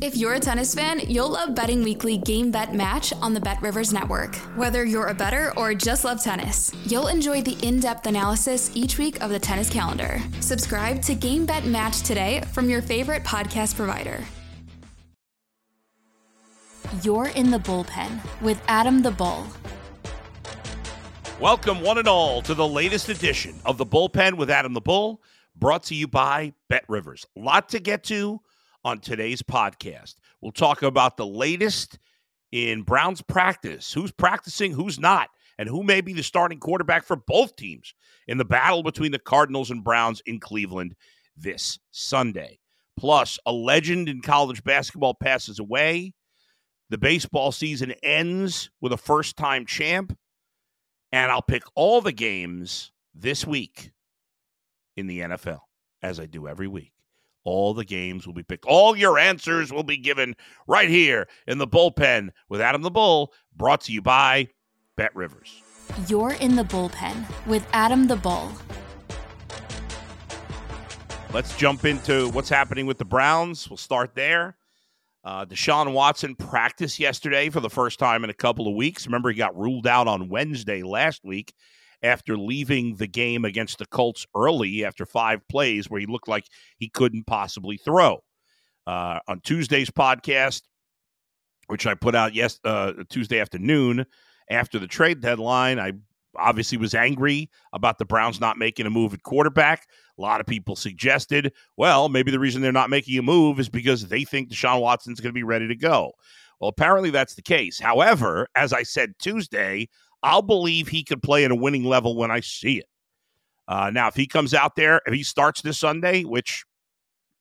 If you're a tennis fan, you'll love Betting Weekly Game Bet Match on the Bet Rivers Network. Whether you're a better or just love tennis, you'll enjoy the in depth analysis each week of the tennis calendar. Subscribe to Game Bet Match today from your favorite podcast provider. You're in the bullpen with Adam the Bull. Welcome, one and all, to the latest edition of the Bullpen with Adam the Bull, brought to you by Bet Rivers. A lot to get to on today's podcast. We'll talk about the latest in Browns practice who's practicing, who's not, and who may be the starting quarterback for both teams in the battle between the Cardinals and Browns in Cleveland this Sunday. Plus, a legend in college basketball passes away. The baseball season ends with a first time champ. And I'll pick all the games this week in the NFL, as I do every week. All the games will be picked. All your answers will be given right here in the bullpen with Adam the Bull, brought to you by Bet Rivers. You're in the bullpen with Adam the Bull. Let's jump into what's happening with the Browns. We'll start there. Uh, Deshaun Watson practiced yesterday for the first time in a couple of weeks. Remember, he got ruled out on Wednesday last week after leaving the game against the Colts early after five plays where he looked like he couldn't possibly throw. Uh, on Tuesday's podcast, which I put out yes uh, Tuesday afternoon after the trade deadline, I obviously was angry about the Browns not making a move at quarterback. A lot of people suggested, well, maybe the reason they're not making a move is because they think Deshaun Watson's going to be ready to go. Well, apparently that's the case. However, as I said Tuesday, I'll believe he could play at a winning level when I see it. Uh, now, if he comes out there, if he starts this Sunday, which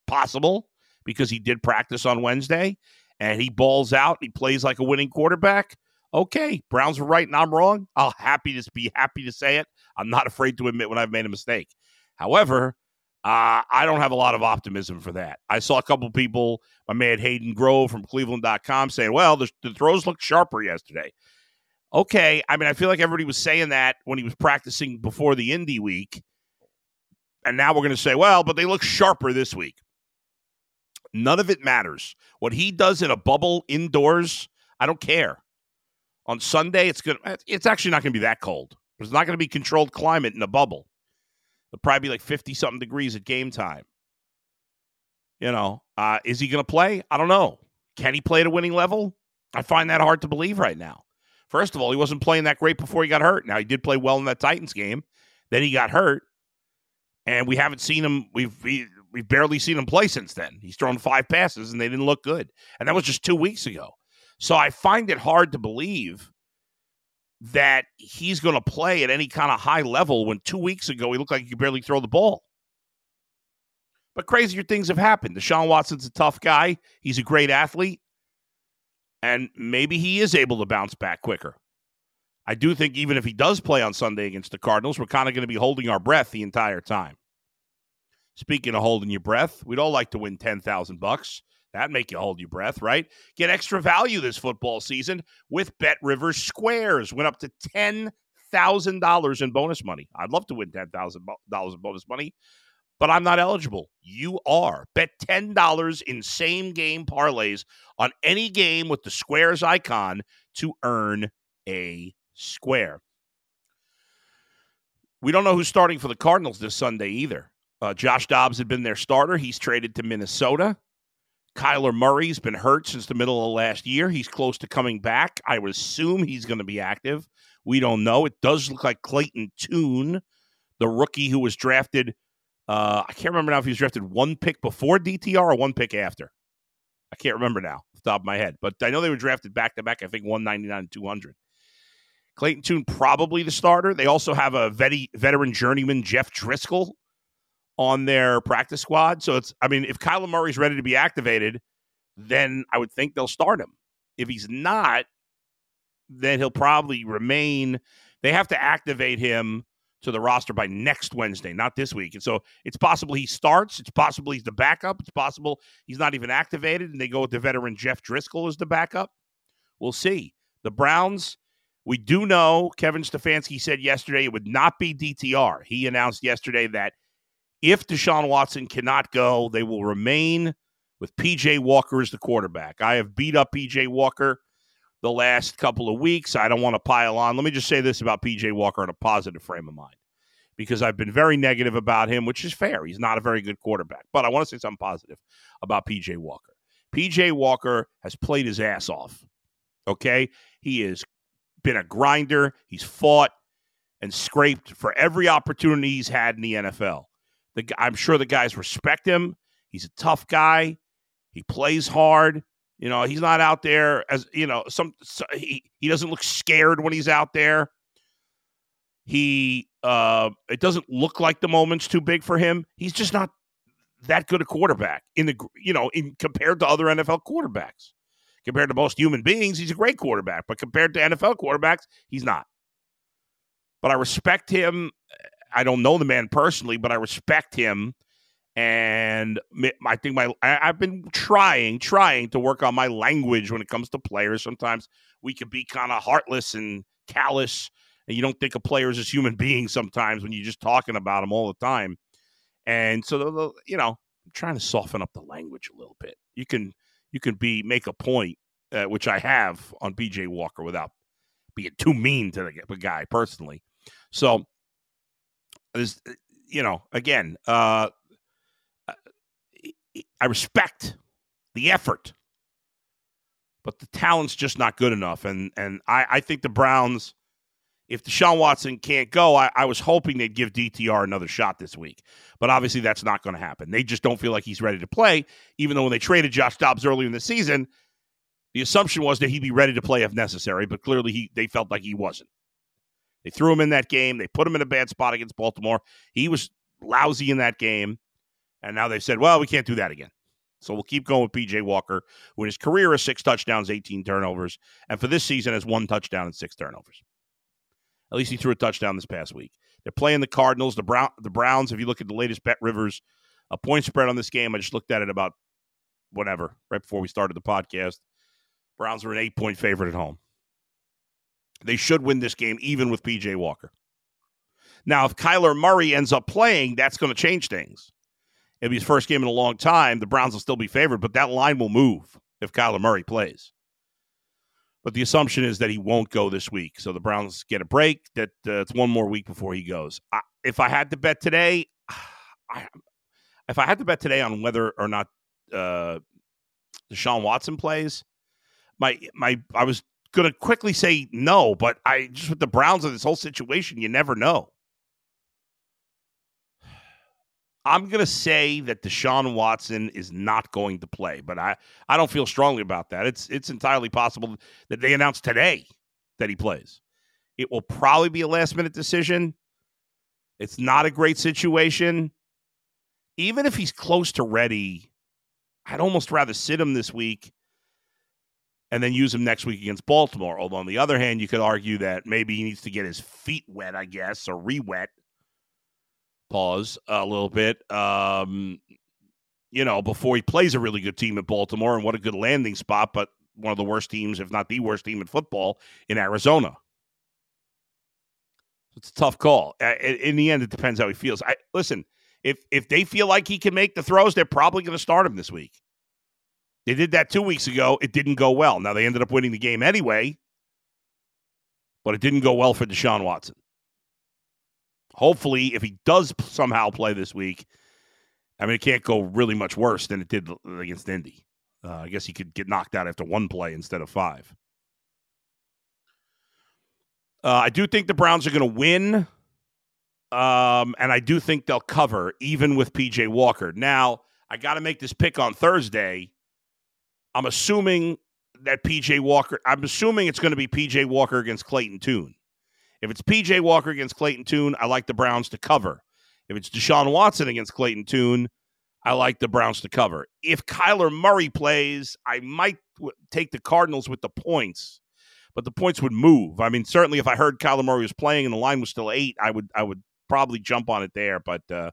possible because he did practice on Wednesday, and he balls out, he plays like a winning quarterback. Okay, Browns were right and I'm wrong. I'll happy to be happy to say it. I'm not afraid to admit when I've made a mistake. However, uh, I don't have a lot of optimism for that. I saw a couple people, my man Hayden Grove from Cleveland.com, saying, well, the, the throws looked sharper yesterday. Okay. I mean, I feel like everybody was saying that when he was practicing before the Indy week. And now we're going to say, well, but they look sharper this week. None of it matters. What he does in a bubble indoors, I don't care. On Sunday, it's good. It's actually not going to be that cold. It's not going to be controlled climate in a bubble. It'll probably be like 50 something degrees at game time. You know, uh, is he going to play? I don't know. Can he play at a winning level? I find that hard to believe right now. First of all, he wasn't playing that great before he got hurt. Now, he did play well in that Titans game. Then he got hurt. And we haven't seen him. We've we, we've barely seen him play since then. He's thrown five passes and they didn't look good. And that was just two weeks ago. So I find it hard to believe that he's going to play at any kind of high level when two weeks ago he looked like he could barely throw the ball. But crazier things have happened. Deshaun Watson's a tough guy. He's a great athlete. And maybe he is able to bounce back quicker. I do think even if he does play on Sunday against the Cardinals, we're kind of going to be holding our breath the entire time. Speaking of holding your breath, we'd all like to win 10,000 bucks. That'd make you hold your breath, right? Get extra value this football season with Bet Rivers Squares. Went up to $10,000 in bonus money. I'd love to win $10,000 in bonus money, but I'm not eligible. You are. Bet $10 in same game parlays on any game with the Squares icon to earn a square. We don't know who's starting for the Cardinals this Sunday either. Uh, Josh Dobbs had been their starter. He's traded to Minnesota. Kyler Murray's been hurt since the middle of last year. He's close to coming back. I would assume he's going to be active. We don't know. It does look like Clayton Tune, the rookie who was drafted. Uh, I can't remember now if he was drafted one pick before DTR or one pick after. I can't remember now off the top of my head, but I know they were drafted back to back. I think 199 and 200. Clayton Tune probably the starter. They also have a vet- veteran journeyman Jeff Driskel on their practice squad. So it's, I mean, if Kyler Murray's ready to be activated, then I would think they'll start him. If he's not, then he'll probably remain. They have to activate him to the roster by next Wednesday, not this week. And so it's possible he starts. It's possible he's the backup. It's possible he's not even activated and they go with the veteran Jeff Driskel as the backup. We'll see. The Browns, we do know Kevin Stefanski said yesterday it would not be DTR. He announced yesterday that if Deshaun Watson cannot go, they will remain with PJ Walker as the quarterback. I have beat up PJ Walker the last couple of weeks. I don't want to pile on. Let me just say this about PJ Walker in a positive frame of mind because I've been very negative about him, which is fair. He's not a very good quarterback. But I want to say something positive about PJ Walker. PJ Walker has played his ass off. Okay? He has been a grinder. He's fought and scraped for every opportunity he's had in the NFL. The, I'm sure the guys respect him. He's a tough guy. He plays hard. You know, he's not out there as you know. Some so he he doesn't look scared when he's out there. He uh, it doesn't look like the moment's too big for him. He's just not that good a quarterback in the you know in compared to other NFL quarterbacks. Compared to most human beings, he's a great quarterback, but compared to NFL quarterbacks, he's not. But I respect him. I don't know the man personally, but I respect him and I think my I've been trying trying to work on my language when it comes to players. Sometimes we can be kind of heartless and callous, and you don't think of players as human beings sometimes when you're just talking about them all the time. And so, the, the, you know, I'm trying to soften up the language a little bit. You can you can be make a point, uh, which I have on PJ Walker without being too mean to the guy personally. So, there's you know, again, uh, I respect the effort, but the talent's just not good enough. And and I, I think the Browns, if Deshaun Watson can't go, I, I was hoping they'd give DTR another shot this week. But obviously that's not going to happen. They just don't feel like he's ready to play, even though when they traded Josh Dobbs earlier in the season, the assumption was that he'd be ready to play if necessary, but clearly he they felt like he wasn't. They threw him in that game. They put him in a bad spot against Baltimore. He was lousy in that game. And now they've said, well, we can't do that again. So we'll keep going with PJ Walker, who in his career has six touchdowns, 18 turnovers, and for this season has one touchdown and six turnovers. At least he threw a touchdown this past week. They're playing the Cardinals, the Brown, the Browns. If you look at the latest Bet Rivers a point spread on this game, I just looked at it about whatever right before we started the podcast. Browns are an eight point favorite at home. They should win this game, even with PJ Walker. Now, if Kyler Murray ends up playing, that's going to change things. It'll be his first game in a long time. The Browns will still be favored, but that line will move if Kyler Murray plays. But the assumption is that he won't go this week. So the Browns get a break. That uh, it's one more week before he goes. I, if I had to bet today, I, if I had to bet today on whether or not uh, Deshaun Watson plays, my my I was going to quickly say no, but I just with the Browns and this whole situation, you never know. I'm going to say that Deshaun Watson is not going to play, but I, I don't feel strongly about that. It's it's entirely possible that they announce today that he plays. It will probably be a last minute decision. It's not a great situation. Even if he's close to ready, I'd almost rather sit him this week and then use him next week against Baltimore. Although on the other hand, you could argue that maybe he needs to get his feet wet, I guess, or re-wet pause a little bit. Um, you know, before he plays a really good team at Baltimore, and what a good landing spot, but one of the worst teams, if not the worst team in football, in Arizona. It's a tough call. In the end, it depends how he feels. I listen. If if they feel like he can make the throws, they're probably going to start him this week. They did that two weeks ago. It didn't go well. Now they ended up winning the game anyway, but it didn't go well for Deshaun Watson hopefully, if he does somehow play this week, I mean, it can't go really much worse than it did against Indy. Uh, I guess he could get knocked out after one play instead of five. Uh, I do think the Browns are going to win, um, and I do think they'll cover even with PJ Walker. Now, I got to make this pick on Thursday. I'm assuming that PJ Walker. I'm assuming it's going to be PJ Walker against Clayton Tune. If it's PJ Walker against Clayton Tune, I like the Browns to cover. If it's Deshaun Watson against Clayton Tune, I like the Browns to cover. If Kyler Murray plays, I might take the Cardinals with the points. but the points would move. I mean, certainly if I heard Kyler Murray was playing and the line was still eight, I would I would probably jump on it there. But uh,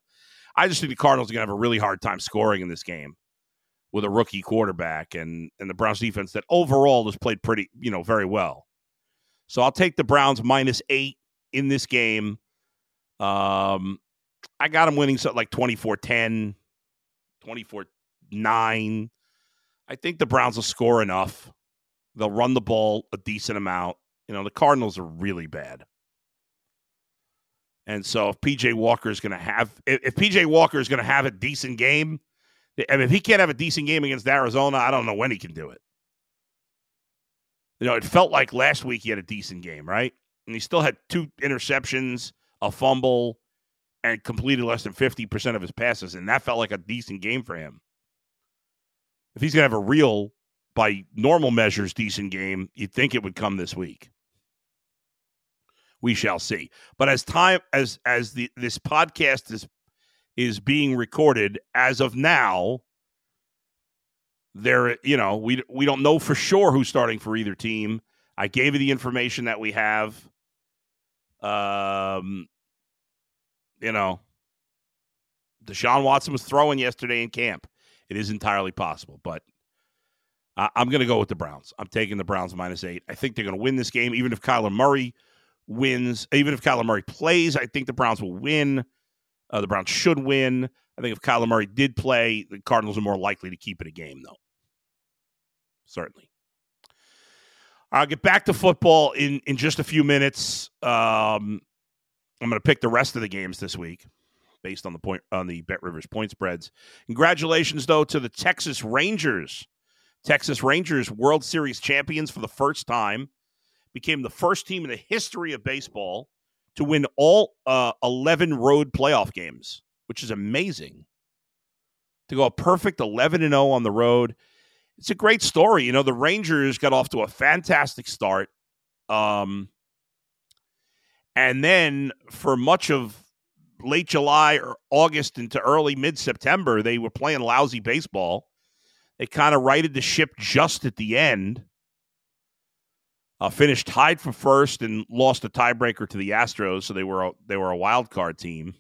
I just think the Cardinals are going to have a really hard time scoring in this game with a rookie quarterback and and the Browns defense that overall has played pretty you know very well. So I'll take the Browns minus eight in this game. Um, I got them winning something like 24 10, 24 9. I think the Browns will score enough. They'll run the ball a decent amount. You know, the Cardinals are really bad. And so if PJ Walker is going to have, if, if PJ Walker is going to have a decent game, I mean, if he can't have a decent game against Arizona, I don't know when he can do it. You know, it felt like last week he had a decent game, right? And he still had two interceptions, a fumble, and completed less than 50% of his passes. And that felt like a decent game for him. If he's going to have a real, by normal measures, decent game, you'd think it would come this week. We shall see. But as time as as the this podcast is is being recorded as of now, there you know we we don't know for sure who's starting for either team. I gave you the information that we have. Um, you know, Deshaun Watson was throwing yesterday in camp. It is entirely possible, but uh, I'm going to go with the Browns. I'm taking the Browns minus eight. I think they're going to win this game, even if Kyler Murray wins. Even if Kyler Murray plays, I think the Browns will win. Uh, the Browns should win. I think if Kyler Murray did play, the Cardinals are more likely to keep it a game, though. Certainly. I'll get back to football in in just a few minutes. Um, I'm going to pick the rest of the games this week based on the point on the Bet Rivers point spreads. Congratulations though to the Texas Rangers. Texas Rangers World Series champions for the first time became the first team in the history of baseball to win all uh, 11 road playoff games, which is amazing. To go a perfect 11 and 0 on the road. It's a great story. You know, the Rangers got off to a fantastic start. Um, and then for much of late July or August into early mid September, they were playing lousy baseball. They kind of righted the ship just at the end. Uh, finished tied for first and lost a tiebreaker to the Astros, so they were a, they were a wild card team.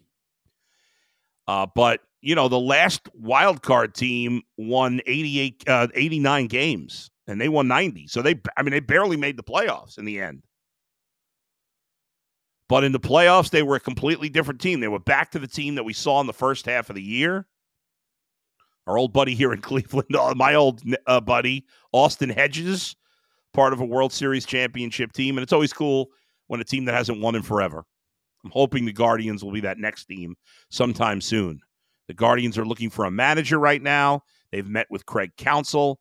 Uh, but you know, the last wild card team won 88, uh, 89 games, and they won 90. So they, I mean, they barely made the playoffs in the end. But in the playoffs, they were a completely different team. They were back to the team that we saw in the first half of the year. Our old buddy here in Cleveland, uh, my old uh, buddy, Austin Hedges, part of a World Series championship team. And it's always cool when a team that hasn't won in forever. I'm hoping the Guardians will be that next team sometime soon. The Guardians are looking for a manager right now. They've met with Craig Counsell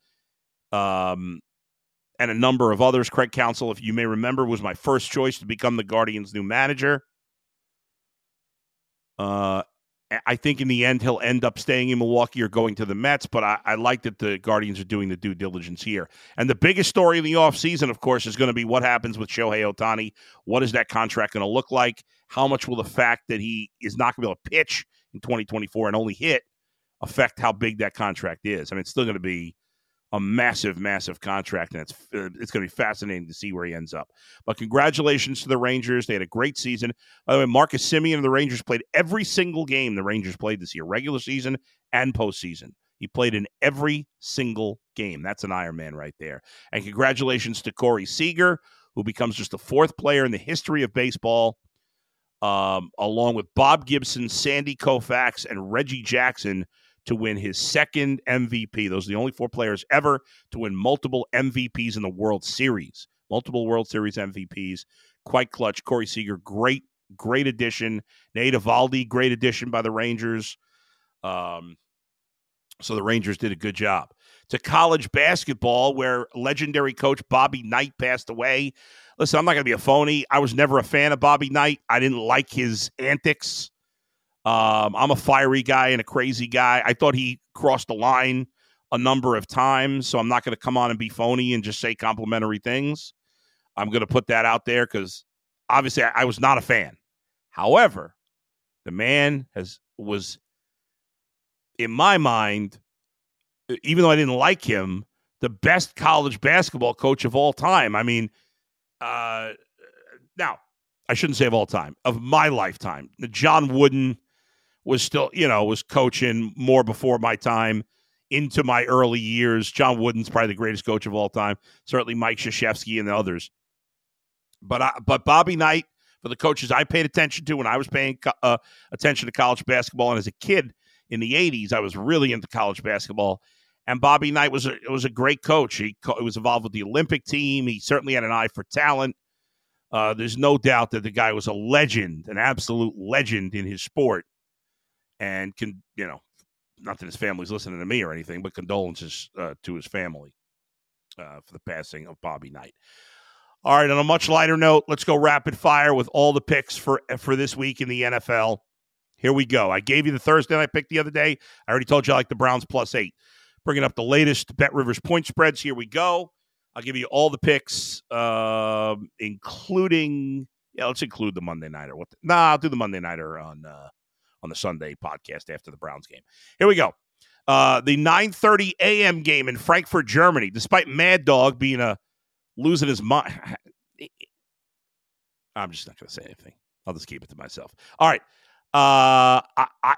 Um, and a number of others. Craig Counsell, if you may remember, was my first choice to become the Guardians' new manager. Uh, I think in the end he'll end up staying in Milwaukee or going to the Mets, but I, I, like that the Guardians are doing the due diligence here. And the biggest story in the offseason, of course, is going to be what happens with Shohei Ohtani. What is that contract going to look like? How much will the fact that he is not going to be able to pitch in 2024 and only hit affect how big that contract is? I mean, it's still going to be a massive, massive contract, and it's uh, it's going to be fascinating to see where he ends up. But congratulations to the Rangers; they had a great season. By the way, Marcus Semien and the Rangers played every single game the Rangers played this year, regular season and postseason. He played in every single game. That's an Iron Man right there. And congratulations to Corey Seager, who becomes just the fourth player in the history of baseball, um, along with Bob Gibson, Sandy Koufax, and Reggie Jackson to win his second MVP. Those are the only four players ever to win multiple MVPs in the World Series. Multiple World Series MVPs. Quite clutch. Corey Seager, great, great addition. Nate Eovaldi, great addition by the Rangers. Um, so the Rangers did a good job. To college basketball, where legendary coach Bobby Knight passed away. Listen, I'm not going to be a phony. I was never a fan of Bobby Knight. I didn't like his antics. Um, I'm a fiery guy and a crazy guy. I thought he crossed the line a number of times, so I'm not going to come on and be phony and just say complimentary things. I'm going to put that out there because obviously I, I was not a fan. However, the man has was in my mind, even though I didn't like him, the best college basketball coach of all time. I mean, Uh, now, I shouldn't say of all time, of my lifetime. John Wooden was still, you know, was coaching more before my time into my early years. John Wooden's probably the greatest coach of all time. Certainly Mike Krzyzewski and the others. But I, but Bobby Knight, for the coaches I paid attention to when I was paying uh, attention to college basketball, and as a kid in the '80s, I was really into college basketball. And Bobby Knight was a, was a great coach. He, he was involved with the Olympic team. He certainly had an eye for talent. Uh, there's no doubt that the guy was a legend, an absolute legend in his sport, and can you know, not that his family's listening to me or anything, but condolences uh, to his family uh, for the passing of Bobby Knight. All right, on a much lighter note, let's go rapid fire with all the picks for for this week in the NFL. Here we go. I gave you the Thursday night pick the other day. I already told you I like the Browns plus eight. Bringing up the latest Bet Rivers point spreads. Here we go. I'll give you all the picks, uh, including yeah, let's include the Monday nighter. What? The, nah, I'll do the Monday nighter on uh, on the Sunday podcast after the Browns game. Here we go. Uh, the 9:30 a.m. game in Frankfurt, Germany. Despite Mad Dog being a losing his mind, I'm just not going to say anything. I'll just keep it to myself. All right. Uh, I, I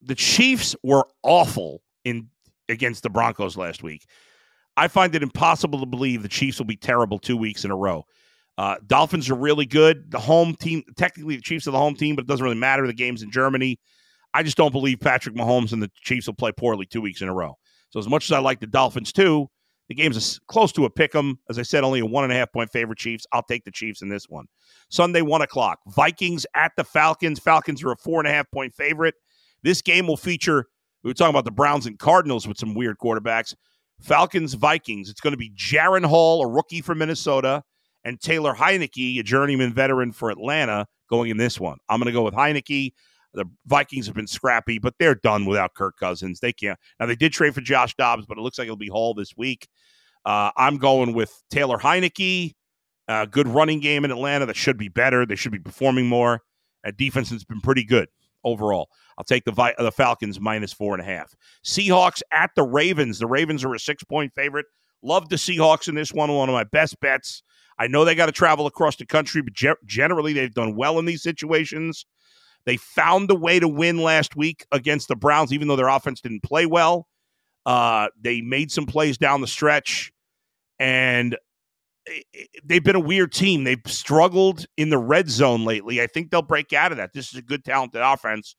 the Chiefs were awful in against the Broncos last week. I find it impossible to believe the Chiefs will be terrible two weeks in a row. Uh, Dolphins are really good. The home team, technically, the Chiefs are the home team, but it doesn't really matter. The game's in Germany. I just don't believe Patrick Mahomes and the Chiefs will play poorly two weeks in a row. So, as much as I like the Dolphins too, the game's close to a pick 'em. As I said, only a one and a half point favorite Chiefs. I'll take the Chiefs in this one. Sunday, one o'clock. Vikings at the Falcons. Falcons are a four and a half point favorite. This game will feature. We were talking about the Browns and Cardinals with some weird quarterbacks. Falcons Vikings. It's going to be Jaren Hall, a rookie from Minnesota, and Taylor Heinicke, a journeyman veteran for Atlanta, going in this one. I'm going to go with Heinicke. The Vikings have been scrappy, but they're done without Kirk Cousins. They can't. Now they did trade for Josh Dobbs, but it looks like it'll be Hall this week. Uh, I'm going with Taylor Heinicke. Uh, good running game in Atlanta that should be better. They should be performing more. Uh, defense has been pretty good overall. I'll take the Vi- the Falcons minus four and a half. Seahawks at the Ravens. The Ravens are a six point favorite. Love the Seahawks in this one. One of my best bets. I know they got to travel across the country, but ge- generally they've done well in these situations. They found a way to win last week against the Browns, even though their offense didn't play well. Uh, they made some plays down the stretch, and they've been a weird team. They've struggled in the red zone lately. I think they'll break out of that. This is a good, talented offense.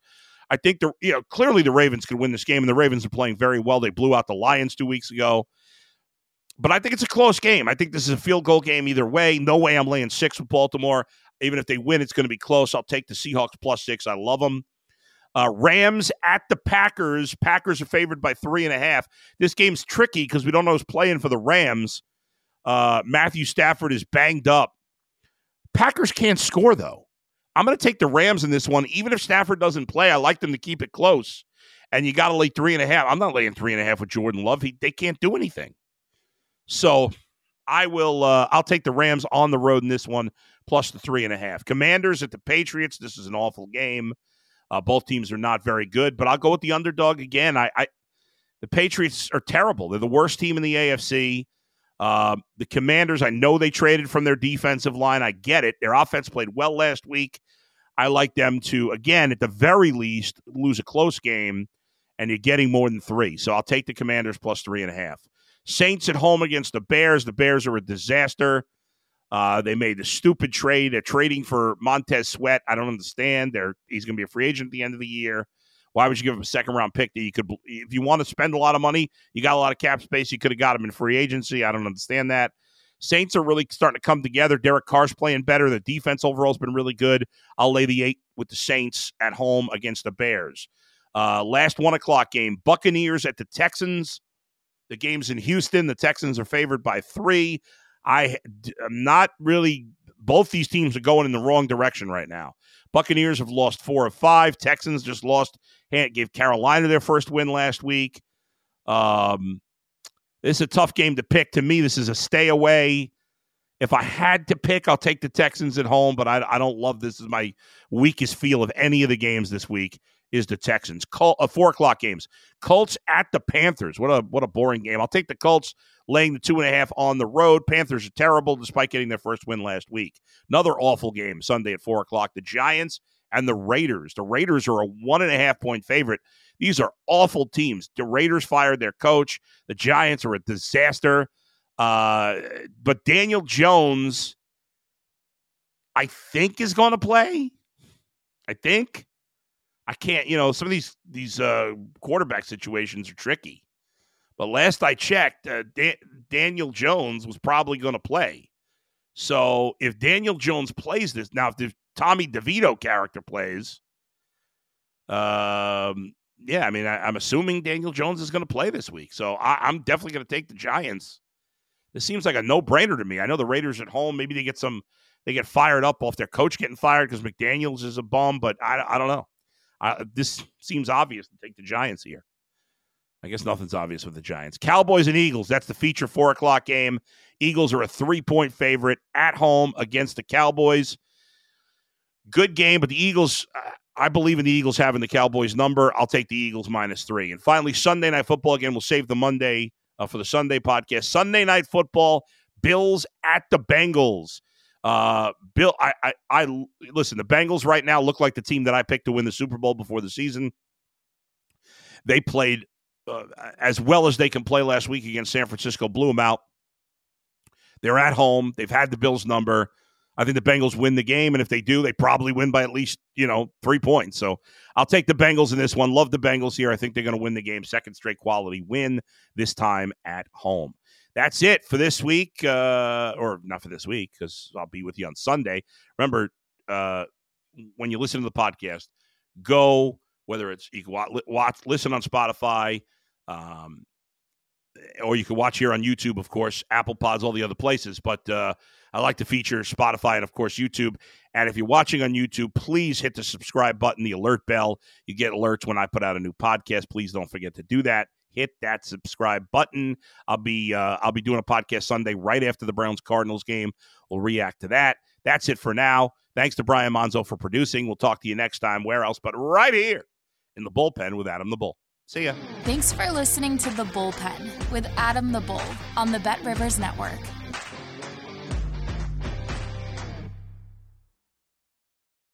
I think the you know clearly the Ravens could win this game, and the Ravens are playing very well. They blew out the Lions two weeks ago, but I think it's a close game. I think this is a field goal game either way. No way I'm laying six with Baltimore. Even if they win, it's going to be close. I'll take the Seahawks plus six. I love them. Uh, Rams at the Packers. Packers are favored by three and a half. This game's tricky because we don't know who's playing for the Rams. Uh, Matthew Stafford is banged up. Packers can't score, though. I'm going to take the Rams in this one. Even if Stafford doesn't play, I like them to keep it close. And you got to lay three and a half. I'm not laying three and a half with Jordan Love. He, they can't do anything. So I will. Uh, I'll take the Rams on the road in this one, plus the three and a half. Commanders at the Patriots. This is an awful game. Uh, both teams are not very good, but I'll go with the underdog again. I, I the Patriots are terrible. They're the worst team in the AFC. Uh, the Commanders, I know they traded from their defensive line. I get it. Their offense played well last week. I like them to, again, at the very least, lose a close game, and you're getting more than three. So I'll take the Commanders plus three and a half. Saints at home against the Bears. The Bears are a disaster. Uh, they made a stupid trade. They're trading for Montez Sweat. I don't understand. They're, he's going to be a free agent at the end of the year. Why would you give him a second round pick that you could, if you want to spend a lot of money, you got a lot of cap space, you could have got him in free agency. I don't understand that. Saints are really starting to come together. Derek Carr's playing better. The defense overall has been really good. I'll lay the eight with the Saints at home against the Bears. Uh, last one o'clock game Buccaneers at the Texans. The game's in Houston. The Texans are favored by three. I am not really, both these teams are going in the wrong direction right now. Buccaneers have lost four of five. Texans just lost, gave Carolina their first win last week. Um, this is a tough game to pick. To me, this is a stay away. If I had to pick, I'll take the Texans at home, but I, I don't love this Is my weakest feel of any of the games this week is the Texans. Col- uh, four o'clock games. Colts at the Panthers. What a what a boring game. I'll take the Colts laying the two and a half on the road. Panthers are terrible despite getting their first win last week. Another awful game Sunday at four o'clock. The Giants and the Raiders. The Raiders are a one and a half point favorite. These are awful teams. The Raiders fired their coach. The Giants are a disaster. Uh, but Daniel Jones, I think, is going to play. I think. I can't, you know, some of these these uh, quarterback situations are tricky. But last I checked, uh, Dan- Daniel Jones was probably going to play. So if Daniel Jones plays this now, if the Tommy DeVito character plays, um, yeah, I mean, I, am assuming Daniel Jones is going to play this week. So I, I'm definitely going to take the Giants. This seems like a no brainer to me. I know the Raiders at home, maybe they get some, they get fired up off their coach getting fired because McDaniels is a bum, but I, I don't know. I, this seems obvious to take the Giants here. I guess nothing's obvious with the Giants. Cowboys and Eagles. That's the feature four o'clock game. Eagles are a three point favorite at home against the Cowboys. Good game, but the Eagles, I believe in the Eagles having the Cowboys number. I'll take the Eagles minus three. And finally, Sunday night football again. We'll save the Monday uh, for the Sunday podcast. Sunday night football, Bills at the Bengals. Uh, Bill, I, I, I listen. The Bengals right now look like the team that I picked to win the Super Bowl before the season. They played uh, as well as they can play last week against San Francisco. Blew them out. They're at home. They've had the Bills number. I think the Bengals win the game, and if they do, they probably win by at least you know three points. So I'll take the Bengals in this one. Love the Bengals here. I think they're going to win the game. Second straight quality win this time at home. That's it for this week, uh, or not for this week because I'll be with you on Sunday. Remember, uh, when you listen to the podcast, go whether it's you can watch, listen on Spotify. Um, or you can watch here on YouTube, of course, Apple Pods, all the other places. But uh, I like to feature Spotify and, of course, YouTube. And if you're watching on YouTube, please hit the subscribe button, the alert bell. You get alerts when I put out a new podcast. Please don't forget to do that. Hit that subscribe button. I'll be uh, I'll be doing a podcast Sunday right after the Browns Cardinals game. We'll react to that. That's it for now. Thanks to Brian Monzo for producing. We'll talk to you next time. Where else but right here in the bullpen with Adam the Bull. See ya. Thanks for listening to The Bullpen with Adam the Bull on the Bet Rivers Network.